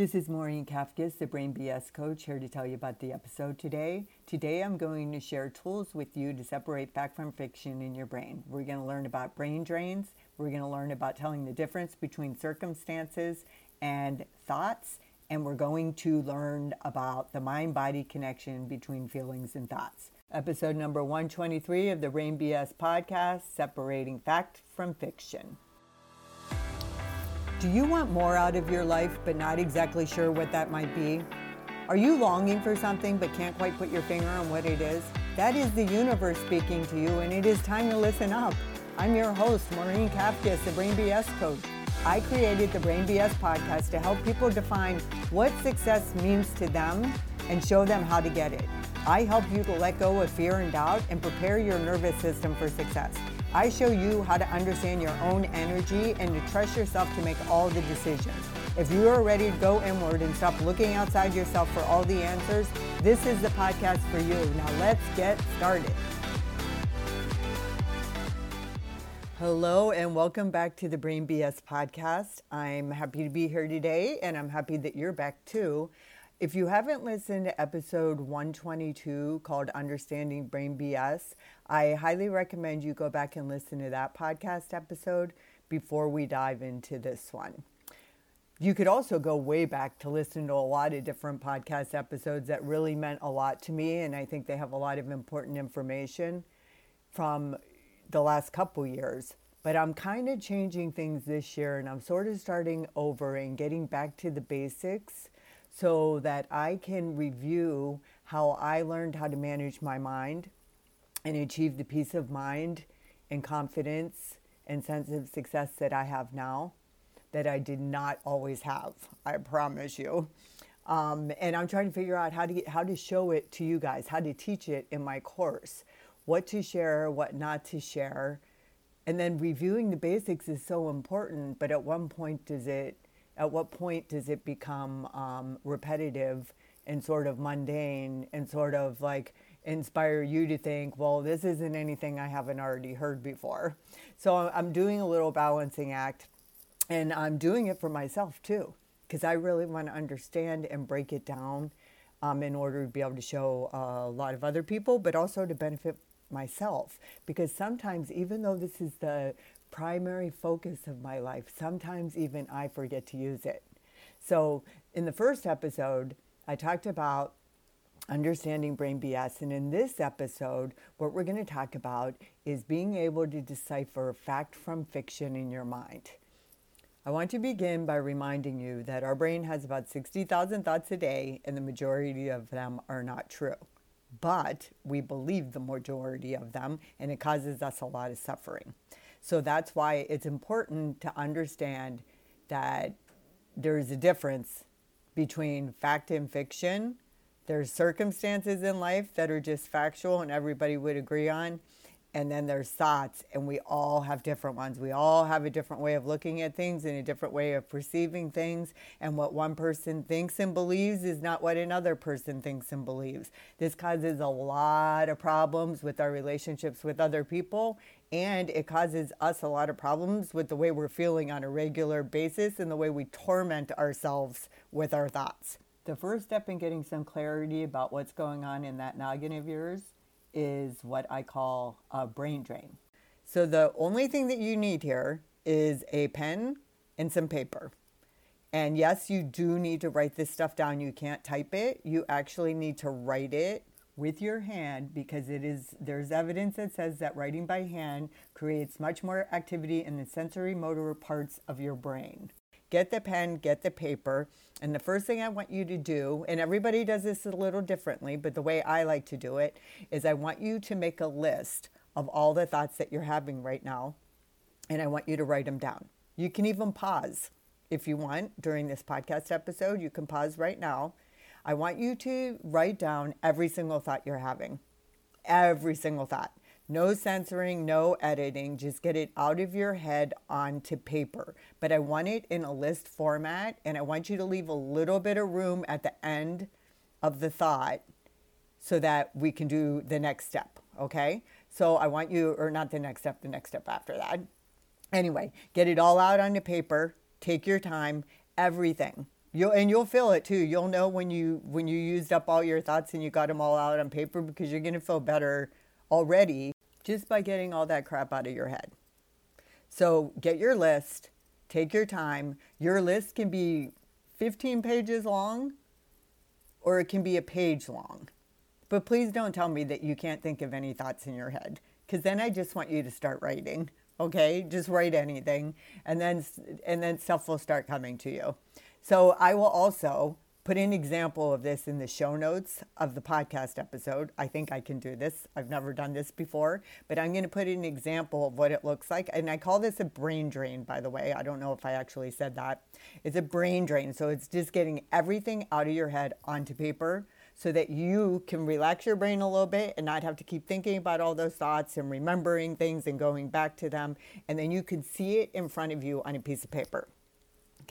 This is Maureen Kafkas, the Brain BS coach, here to tell you about the episode today. Today, I'm going to share tools with you to separate fact from fiction in your brain. We're going to learn about brain drains. We're going to learn about telling the difference between circumstances and thoughts. And we're going to learn about the mind body connection between feelings and thoughts. Episode number 123 of the Brain BS podcast Separating Fact from Fiction. Do you want more out of your life but not exactly sure what that might be? Are you longing for something but can't quite put your finger on what it is? That is the universe speaking to you, and it is time to listen up. I'm your host, Maureen Kafkas, the Brain BS Coach. I created the Brain BS podcast to help people define what success means to them and show them how to get it. I help you to let go of fear and doubt and prepare your nervous system for success. I show you how to understand your own energy and to trust yourself to make all the decisions. If you are ready to go inward and stop looking outside yourself for all the answers, this is the podcast for you. Now let's get started. Hello, and welcome back to the Brain BS podcast. I'm happy to be here today, and I'm happy that you're back too. If you haven't listened to episode 122 called Understanding Brain BS, I highly recommend you go back and listen to that podcast episode before we dive into this one. You could also go way back to listen to a lot of different podcast episodes that really meant a lot to me, and I think they have a lot of important information from the last couple years. But I'm kind of changing things this year, and I'm sort of starting over and getting back to the basics so that I can review how I learned how to manage my mind and achieve the peace of mind and confidence and sense of success that I have now that I did not always have. I promise you. Um, and I'm trying to figure out how to get, how to show it to you guys, how to teach it in my course, what to share, what not to share, and then reviewing the basics is so important. But at one point, does it at what point does it become um, repetitive and sort of mundane and sort of like inspire you to think, well, this isn't anything I haven't already heard before. So I'm doing a little balancing act and I'm doing it for myself too, because I really want to understand and break it down um, in order to be able to show a lot of other people, but also to benefit myself. Because sometimes, even though this is the primary focus of my life. Sometimes even I forget to use it. So, in the first episode, I talked about understanding brain BS. And in this episode, what we're going to talk about is being able to decipher fact from fiction in your mind. I want to begin by reminding you that our brain has about 60,000 thoughts a day, and the majority of them are not true. But we believe the majority of them, and it causes us a lot of suffering. So that's why it's important to understand that there's a difference between fact and fiction. There's circumstances in life that are just factual and everybody would agree on and then there's thoughts and we all have different ones. We all have a different way of looking at things and a different way of perceiving things and what one person thinks and believes is not what another person thinks and believes. This causes a lot of problems with our relationships with other people and it causes us a lot of problems with the way we're feeling on a regular basis and the way we torment ourselves with our thoughts. The first step in getting some clarity about what's going on in that noggin of yours is what I call a brain drain. So the only thing that you need here is a pen and some paper. And yes, you do need to write this stuff down. You can't type it. You actually need to write it with your hand because it is there's evidence that says that writing by hand creates much more activity in the sensory motor parts of your brain get the pen, get the paper. And the first thing I want you to do, and everybody does this a little differently, but the way I like to do it is I want you to make a list of all the thoughts that you're having right now, and I want you to write them down. You can even pause if you want during this podcast episode. You can pause right now. I want you to write down every single thought you're having, every single thought. No censoring, no editing. Just get it out of your head onto paper. But I want it in a list format, and I want you to leave a little bit of room at the end of the thought so that we can do the next step. Okay? So I want you, or not the next step, the next step after that. Anyway, get it all out onto paper. Take your time. Everything, You'll and you'll feel it too. You'll know when you when you used up all your thoughts and you got them all out on paper because you're going to feel better already just by getting all that crap out of your head. So, get your list, take your time. Your list can be 15 pages long or it can be a page long. But please don't tell me that you can't think of any thoughts in your head because then I just want you to start writing. Okay, just write anything, and then and then stuff will start coming to you. So I will also put an example of this in the show notes of the podcast episode. I think I can do this. I've never done this before, but I'm going to put an example of what it looks like. And I call this a brain drain, by the way. I don't know if I actually said that. It's a brain drain. So it's just getting everything out of your head onto paper so that you can relax your brain a little bit and not have to keep thinking about all those thoughts and remembering things and going back to them. And then you can see it in front of you on a piece of paper.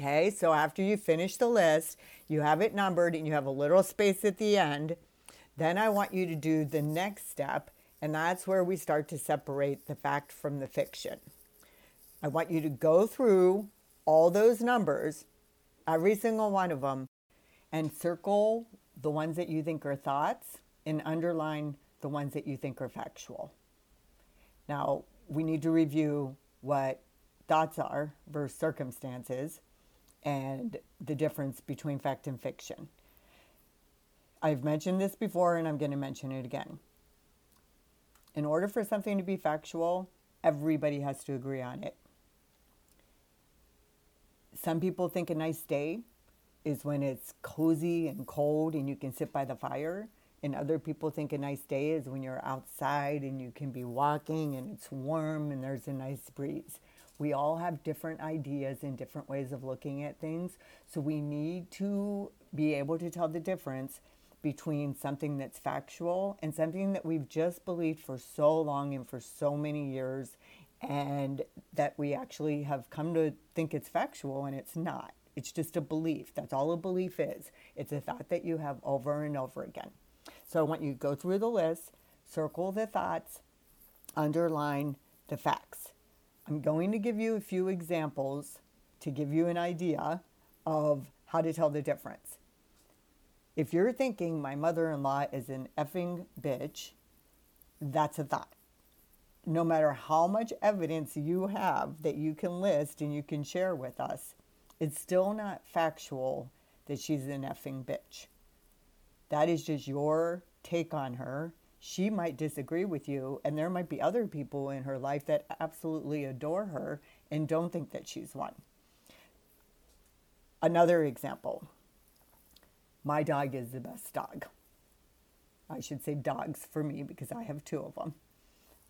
Okay, so after you finish the list, you have it numbered and you have a little space at the end. Then I want you to do the next step, and that's where we start to separate the fact from the fiction. I want you to go through all those numbers, every single one of them, and circle the ones that you think are thoughts and underline the ones that you think are factual. Now, we need to review what thoughts are versus circumstances and the difference between fact and fiction. I've mentioned this before and I'm going to mention it again. In order for something to be factual, everybody has to agree on it. Some people think a nice day is when it's cozy and cold and you can sit by the fire. And other people think a nice day is when you're outside and you can be walking and it's warm and there's a nice breeze. We all have different ideas and different ways of looking at things. So we need to be able to tell the difference between something that's factual and something that we've just believed for so long and for so many years and that we actually have come to think it's factual and it's not. It's just a belief. That's all a belief is. It's a thought that you have over and over again. So I want you to go through the list, circle the thoughts, underline the facts. I'm going to give you a few examples to give you an idea of how to tell the difference. If you're thinking my mother in law is an effing bitch, that's a thought. No matter how much evidence you have that you can list and you can share with us, it's still not factual that she's an effing bitch. That is just your take on her. She might disagree with you, and there might be other people in her life that absolutely adore her and don't think that she's one. Another example my dog is the best dog. I should say dogs for me because I have two of them.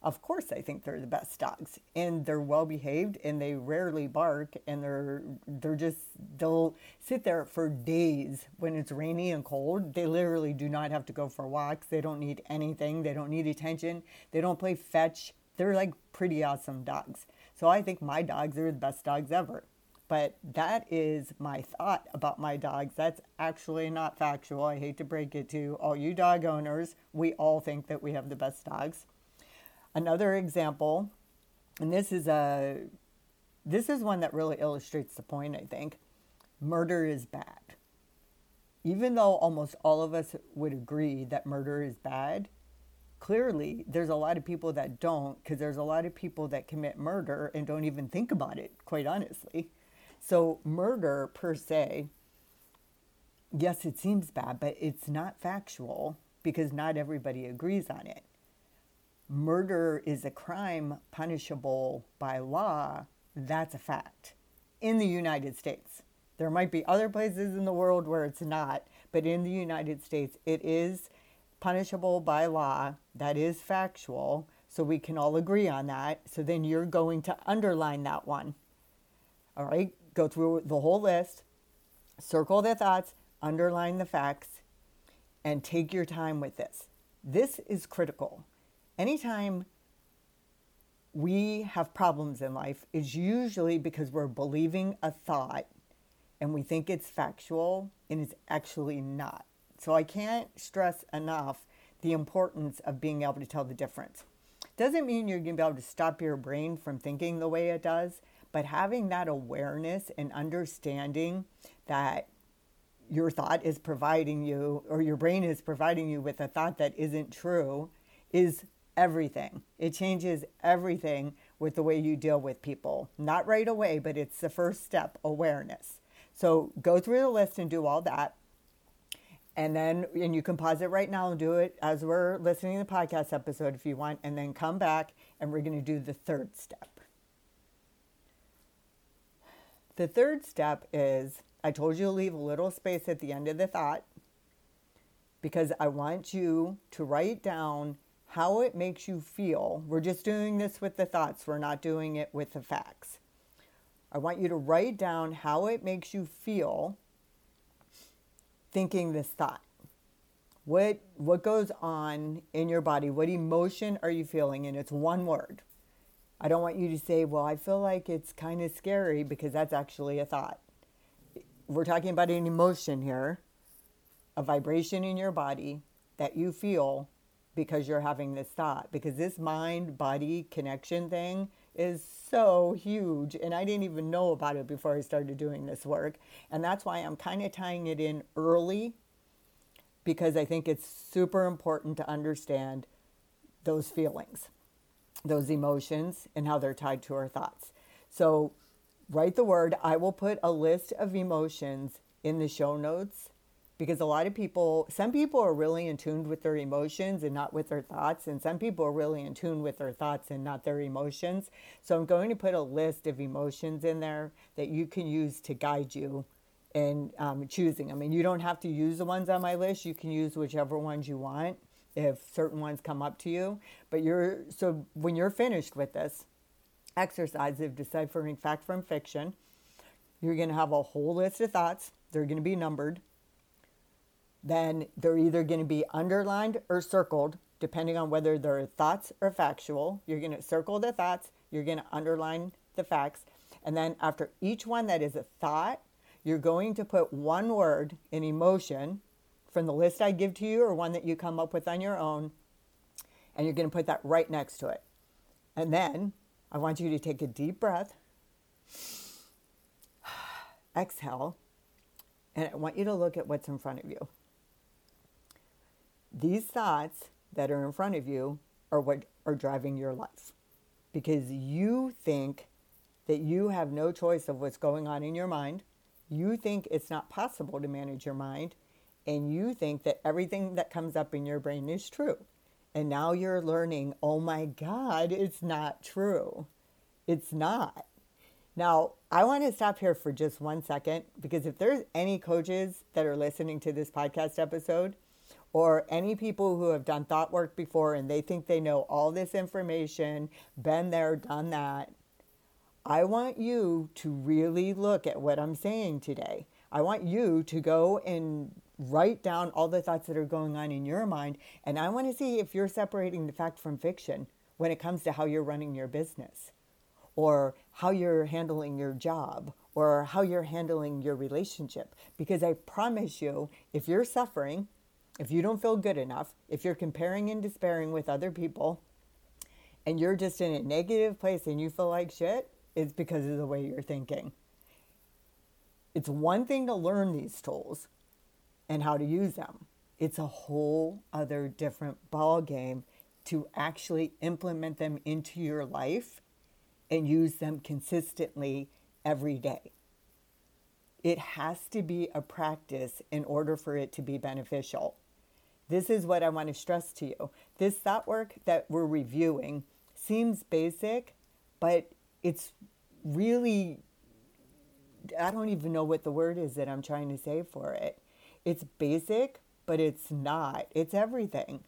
Of course, I think they're the best dogs, and they're well behaved, and they rarely bark, and they're they're just they'll sit there for days when it's rainy and cold. They literally do not have to go for walks. They don't need anything. They don't need attention. They don't play fetch. They're like pretty awesome dogs. So I think my dogs are the best dogs ever. But that is my thought about my dogs. That's actually not factual. I hate to break it to all you dog owners. We all think that we have the best dogs. Another example, and this is a this is one that really illustrates the point, I think. Murder is bad. Even though almost all of us would agree that murder is bad, clearly there's a lot of people that don't because there's a lot of people that commit murder and don't even think about it, quite honestly. So, murder per se, yes, it seems bad, but it's not factual because not everybody agrees on it murder is a crime punishable by law, that's a fact in the United States. There might be other places in the world where it's not, but in the United States, it is punishable by law. That is factual. So we can all agree on that. So then you're going to underline that one. All right, go through the whole list, circle the thoughts, underline the facts, and take your time with this. This is critical anytime we have problems in life is usually because we're believing a thought and we think it's factual and it's actually not. So I can't stress enough the importance of being able to tell the difference. Doesn't mean you're going to be able to stop your brain from thinking the way it does, but having that awareness and understanding that your thought is providing you, or your brain is providing you with a thought that isn't true, is everything. It changes everything with the way you deal with people. Not right away, but it's the first step awareness. So go through the list and do all that. And then, and you can pause it right now and do it as we're listening to the podcast episode if you want, and then come back and we're going to do the third step. The third step is I told you to leave a little space at the end of the thought because I want you to write down how it makes you feel. We're just doing this with the thoughts, we're not doing it with the facts. I want you to write down how it makes you feel thinking this thought. What what goes on in your body? What emotion are you feeling? And it's one word. I don't want you to say, "Well, I feel like it's kind of scary" because that's actually a thought. We're talking about an emotion here, a vibration in your body that you feel because you're having this thought because this mind body connection thing is so huge and I didn't even know about it before I started doing this work. And that's why I'm kind of tying it in early because I think it's super important to understand those feelings those emotions and how they're tied to our thoughts. So write the word. I will put a list of emotions in the show notes because a lot of people, some people are really in tune with their emotions and not with their thoughts, and some people are really in tune with their thoughts and not their emotions. So I'm going to put a list of emotions in there that you can use to guide you in um, choosing. I mean, you don't have to use the ones on my list. You can use whichever ones you want if certain ones come up to you. But you're so when you're finished with this exercise of deciphering fact from fiction, you're going to have a whole list of thoughts. They're going to be numbered then they're either going to be underlined or circled, depending on whether they're thoughts or factual. You're going to circle the thoughts, you're going to underline the facts. And then after each one that is a thought, you're going to put one word in emotion from the list I give to you or one that you come up with on your own. And you're going to put that right next to it. And then I want you to take a deep breath, exhale, and I want you to look at what's in front of you. These thoughts that are in front of you are what are driving your life because you think that you have no choice of what's going on in your mind. You think it's not possible to manage your mind. And you think that everything that comes up in your brain is true. And now you're learning, oh my God, it's not true. It's not. Now, I want to stop here for just one second because if there's any coaches that are listening to this podcast episode, or any people who have done thought work before and they think they know all this information, been there, done that. I want you to really look at what I'm saying today. I want you to go and write down all the thoughts that are going on in your mind. And I want to see if you're separating the fact from fiction when it comes to how you're running your business or how you're handling your job or how you're handling your relationship. Because I promise you, if you're suffering, if you don't feel good enough, if you're comparing and despairing with other people, and you're just in a negative place and you feel like shit, it's because of the way you're thinking. It's one thing to learn these tools and how to use them. It's a whole other different ball game to actually implement them into your life and use them consistently every day. It has to be a practice in order for it to be beneficial. This is what I want to stress to you. This thought work that we're reviewing seems basic, but it's really, I don't even know what the word is that I'm trying to say for it. It's basic, but it's not. It's everything.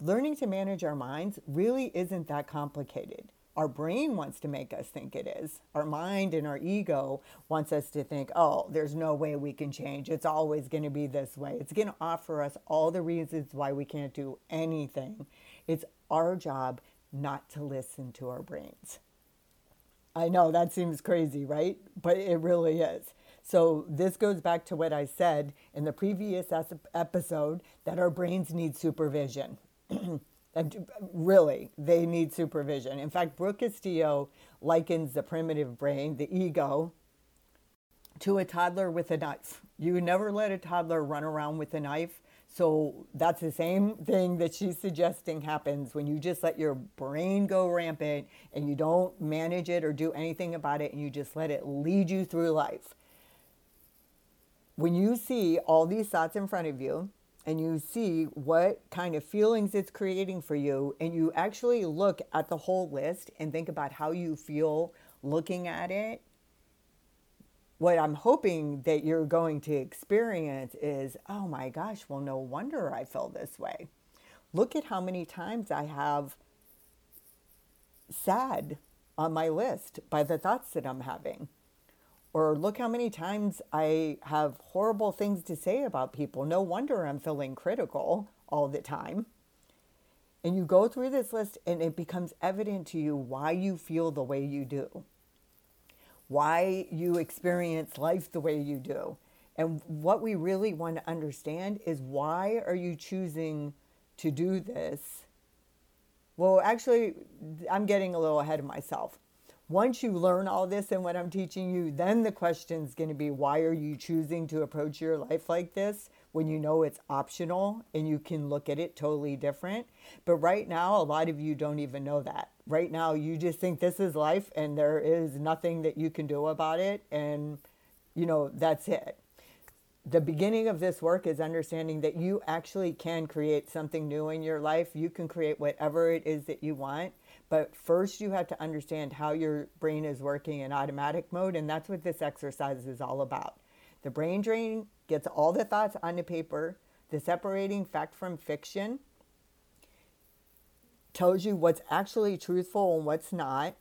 Learning to manage our minds really isn't that complicated our brain wants to make us think it is. Our mind and our ego wants us to think, oh, there's no way we can change. It's always going to be this way. It's going to offer us all the reasons why we can't do anything. It's our job not to listen to our brains. I know that seems crazy, right? But it really is. So, this goes back to what I said in the previous episode that our brains need supervision. Uh, really, they need supervision. In fact, Brooke Castillo likens the primitive brain, the ego, to a toddler with a knife. You never let a toddler run around with a knife. So that's the same thing that she's suggesting happens when you just let your brain go rampant and you don't manage it or do anything about it and you just let it lead you through life. When you see all these thoughts in front of you and you see what kind of feelings it's creating for you, and you actually look at the whole list and think about how you feel looking at it what I'm hoping that you're going to experience is, oh my gosh, well, no wonder I feel this way. Look at how many times I have sad on my list by the thoughts that I'm having. Or look how many times I have horrible things to say about people. No wonder I'm feeling critical all the time. And you go through this list, and it becomes evident to you why you feel the way you do why you experience life the way you do. And what we really want to understand is why are you choosing to do this? Well, actually, I'm getting a little ahead of myself. Once you learn all this and what I'm teaching you, then the question is going to be why are you choosing to approach your life like this when you know it's optional and you can look at it totally different? But right now, a lot of you don't even know that. Right now, you just think this is life and there is nothing that you can do about it. And, you know, that's it the beginning of this work is understanding that you actually can create something new in your life. You can create whatever it is that you want. But first, you have to understand how your brain is working in automatic mode, and that's what this exercise is all about. The brain drain gets all the thoughts onto paper, the separating fact from fiction tells you what's actually truthful and what's not.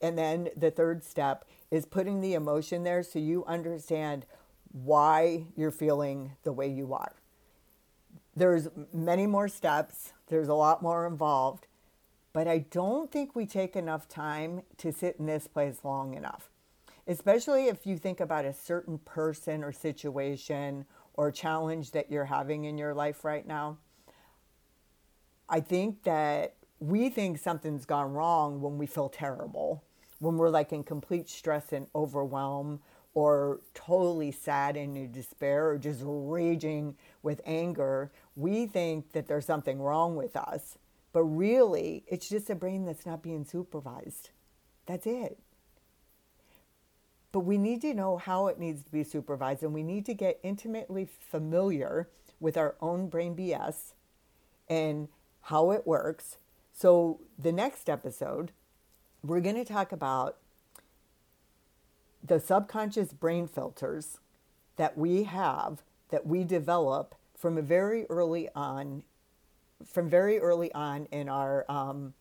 And then the third step is putting the emotion there so you understand why you're feeling the way you are. There's many more steps, there's a lot more involved, but I don't think we take enough time to sit in this place long enough. Especially if you think about a certain person or situation or challenge that you're having in your life right now. I think that we think something's gone wrong when we feel terrible, when we're like in complete stress and overwhelm, or totally sad and in despair, or just raging with anger. We think that there's something wrong with us. But really, it's just a brain that's not being supervised. That's it. But we need to know how it needs to be supervised, and we need to get intimately familiar with our own brain BS and how it works. So, the next episode, we're going to talk about the subconscious brain filters that we have, that we develop from a very early on from very early on in our um,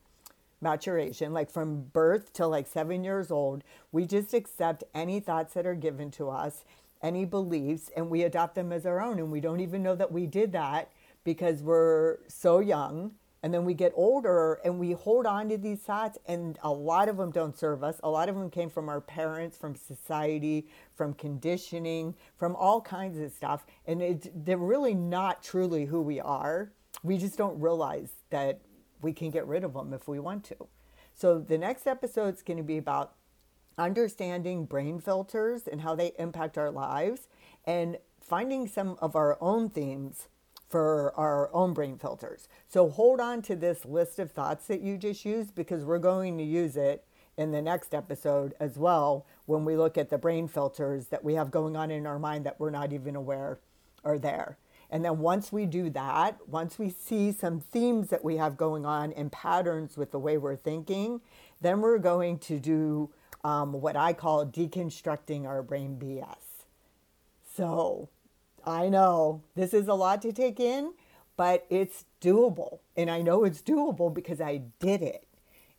maturation, like from birth till like seven years old, we just accept any thoughts that are given to us, any beliefs, and we adopt them as our own. And we don't even know that we did that because we're so young. And then we get older and we hold on to these thoughts, and a lot of them don't serve us. A lot of them came from our parents, from society, from conditioning, from all kinds of stuff. And it, they're really not truly who we are we just don't realize that we can get rid of them if we want to. So the next episode is going to be about understanding brain filters and how they impact our lives and finding some of our own themes for our own brain filters. So hold on to this list of thoughts that you just used because we're going to use it in the next episode as well when we look at the brain filters that we have going on in our mind that we're not even aware are there. And then once we do that, once we see some themes that we have going on and patterns with the way we're thinking, then we're going to do um, what I call deconstructing our brain BS. So I know this is a lot to take in, but it's doable. And I know it's doable because I did it.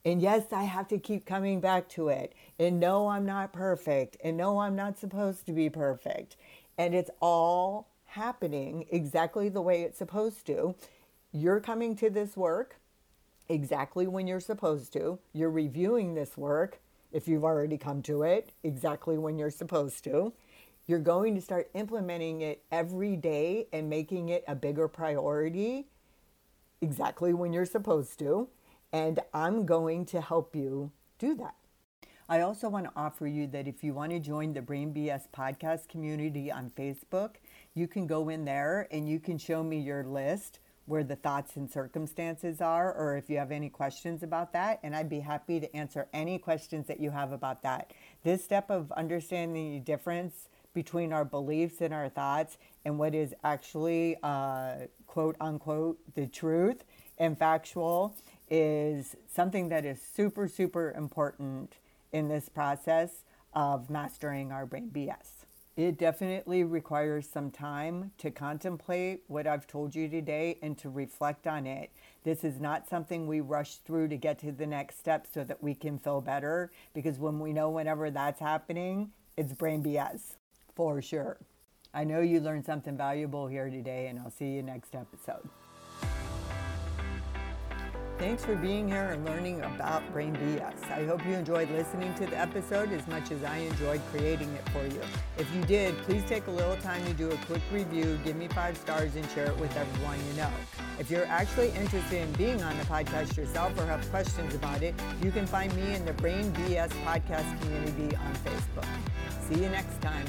And yes, I have to keep coming back to it. And no, I'm not perfect. And no, I'm not supposed to be perfect. And it's all happening exactly the way it's supposed to. You're coming to this work exactly when you're supposed to. You're reviewing this work, if you've already come to it, exactly when you're supposed to. You're going to start implementing it every day and making it a bigger priority exactly when you're supposed to. And I'm going to help you do that. I also want to offer you that if you want to join the Brain BS podcast community on Facebook, you can go in there and you can show me your list where the thoughts and circumstances are, or if you have any questions about that, and I'd be happy to answer any questions that you have about that. This step of understanding the difference between our beliefs and our thoughts and what is actually uh, quote unquote the truth and factual is something that is super, super important in this process of mastering our brain BS. It definitely requires some time to contemplate what I've told you today and to reflect on it. This is not something we rush through to get to the next step so that we can feel better because when we know whenever that's happening, it's brain BS for sure. I know you learned something valuable here today, and I'll see you next episode. Thanks for being here and learning about Brain BS. I hope you enjoyed listening to the episode as much as I enjoyed creating it for you. If you did, please take a little time to do a quick review, give me five stars, and share it with everyone you know. If you're actually interested in being on the podcast yourself or have questions about it, you can find me in the Brain BS podcast community on Facebook. See you next time.